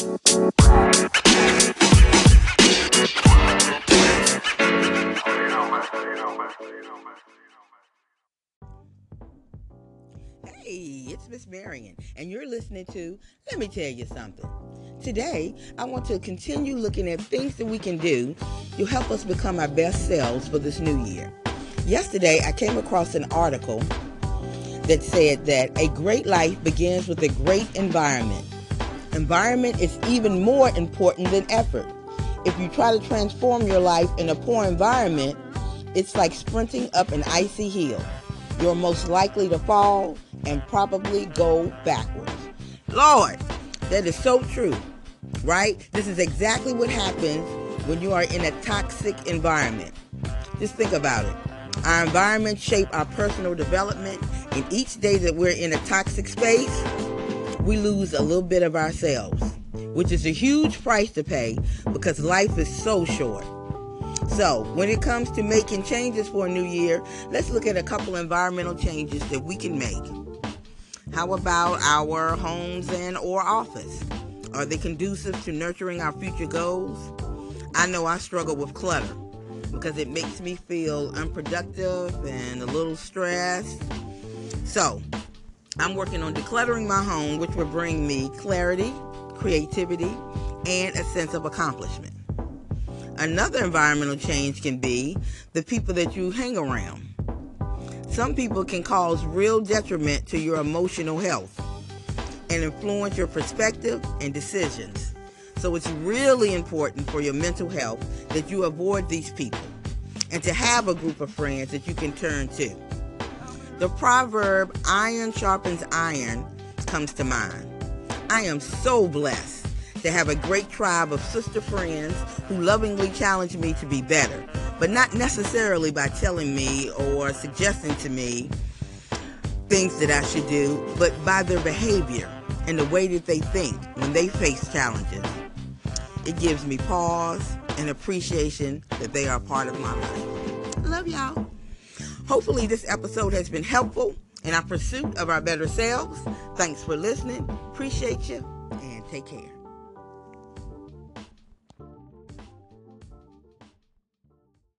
Hey, it's Miss Marion, and you're listening to Let Me Tell You Something. Today, I want to continue looking at things that we can do to help us become our best selves for this new year. Yesterday, I came across an article that said that a great life begins with a great environment. Environment is even more important than effort. If you try to transform your life in a poor environment, it's like sprinting up an icy hill. You're most likely to fall and probably go backwards. Lord, that is so true, right? This is exactly what happens when you are in a toxic environment. Just think about it. Our environment shape our personal development, and each day that we're in a toxic space, we lose a little bit of ourselves, which is a huge price to pay because life is so short. So, when it comes to making changes for a new year, let's look at a couple environmental changes that we can make. How about our homes and or office? Are they conducive to nurturing our future goals? I know I struggle with clutter because it makes me feel unproductive and a little stressed. So, I'm working on decluttering my home, which will bring me clarity, creativity, and a sense of accomplishment. Another environmental change can be the people that you hang around. Some people can cause real detriment to your emotional health and influence your perspective and decisions. So it's really important for your mental health that you avoid these people and to have a group of friends that you can turn to. The proverb, iron sharpens iron, comes to mind. I am so blessed to have a great tribe of sister friends who lovingly challenge me to be better but not necessarily by telling me or suggesting to me things that I should do, but by their behavior and the way that they think when they face challenges. It gives me pause and appreciation that they are part of my life. Love y'all. Hopefully, this episode has been helpful in our pursuit of our better selves. Thanks for listening. Appreciate you and take care.